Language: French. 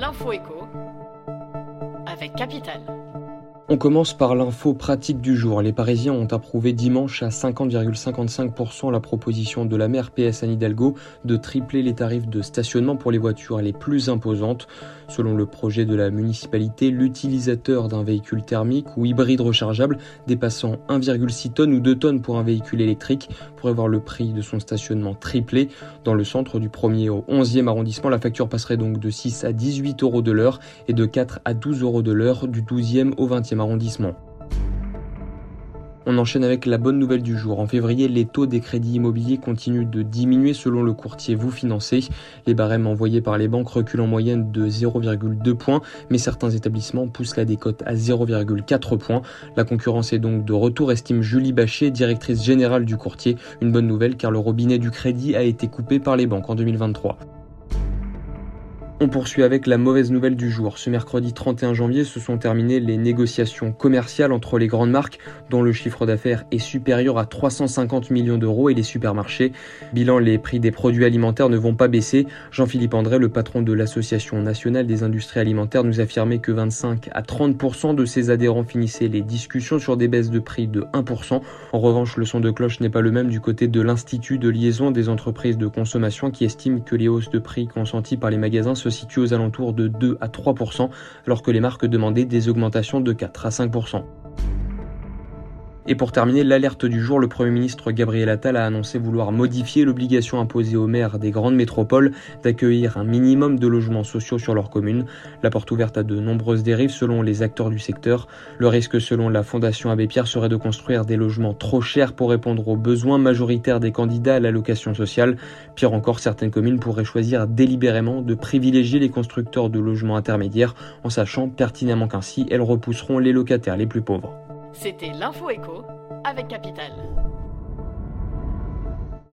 L'info écho avec Capital. On commence par l'info pratique du jour. Les Parisiens ont approuvé dimanche à 50,55% la proposition de la maire PS Anne Hidalgo de tripler les tarifs de stationnement pour les voitures les plus imposantes. Selon le projet de la municipalité, l'utilisateur d'un véhicule thermique ou hybride rechargeable dépassant 1,6 tonnes ou 2 tonnes pour un véhicule électrique pourrait voir le prix de son stationnement triplé. Dans le centre du 1er au 11e arrondissement, la facture passerait donc de 6 à 18 euros de l'heure et de 4 à 12 euros de l'heure du 12e au 20e arrondissement. On enchaîne avec la bonne nouvelle du jour. En février, les taux des crédits immobiliers continuent de diminuer selon le courtier Vous Financez. Les barèmes envoyés par les banques reculent en moyenne de 0,2 points, mais certains établissements poussent la décote à 0,4 points. La concurrence est donc de retour, estime Julie Bachet, directrice générale du courtier. Une bonne nouvelle car le robinet du crédit a été coupé par les banques en 2023. On poursuit avec la mauvaise nouvelle du jour. Ce mercredi 31 janvier se sont terminées les négociations commerciales entre les grandes marques dont le chiffre d'affaires est supérieur à 350 millions d'euros et les supermarchés. Bilan, les prix des produits alimentaires ne vont pas baisser. Jean-Philippe André, le patron de l'Association nationale des industries alimentaires, nous affirmait que 25 à 30% de ses adhérents finissaient les discussions sur des baisses de prix de 1%. En revanche, le son de cloche n'est pas le même du côté de l'Institut de liaison des entreprises de consommation qui estime que les hausses de prix consenties par les magasins se situe aux alentours de 2 à 3%, alors que les marques demandaient des augmentations de 4 à 5%. Et pour terminer, l'alerte du jour, le Premier ministre Gabriel Attal a annoncé vouloir modifier l'obligation imposée aux maires des grandes métropoles d'accueillir un minimum de logements sociaux sur leur commune. La porte ouverte à de nombreuses dérives selon les acteurs du secteur. Le risque selon la Fondation Abbé Pierre serait de construire des logements trop chers pour répondre aux besoins majoritaires des candidats à l'allocation sociale. Pire encore, certaines communes pourraient choisir délibérément de privilégier les constructeurs de logements intermédiaires en sachant pertinemment qu'ainsi elles repousseront les locataires les plus pauvres. C'était l'info avec Capital.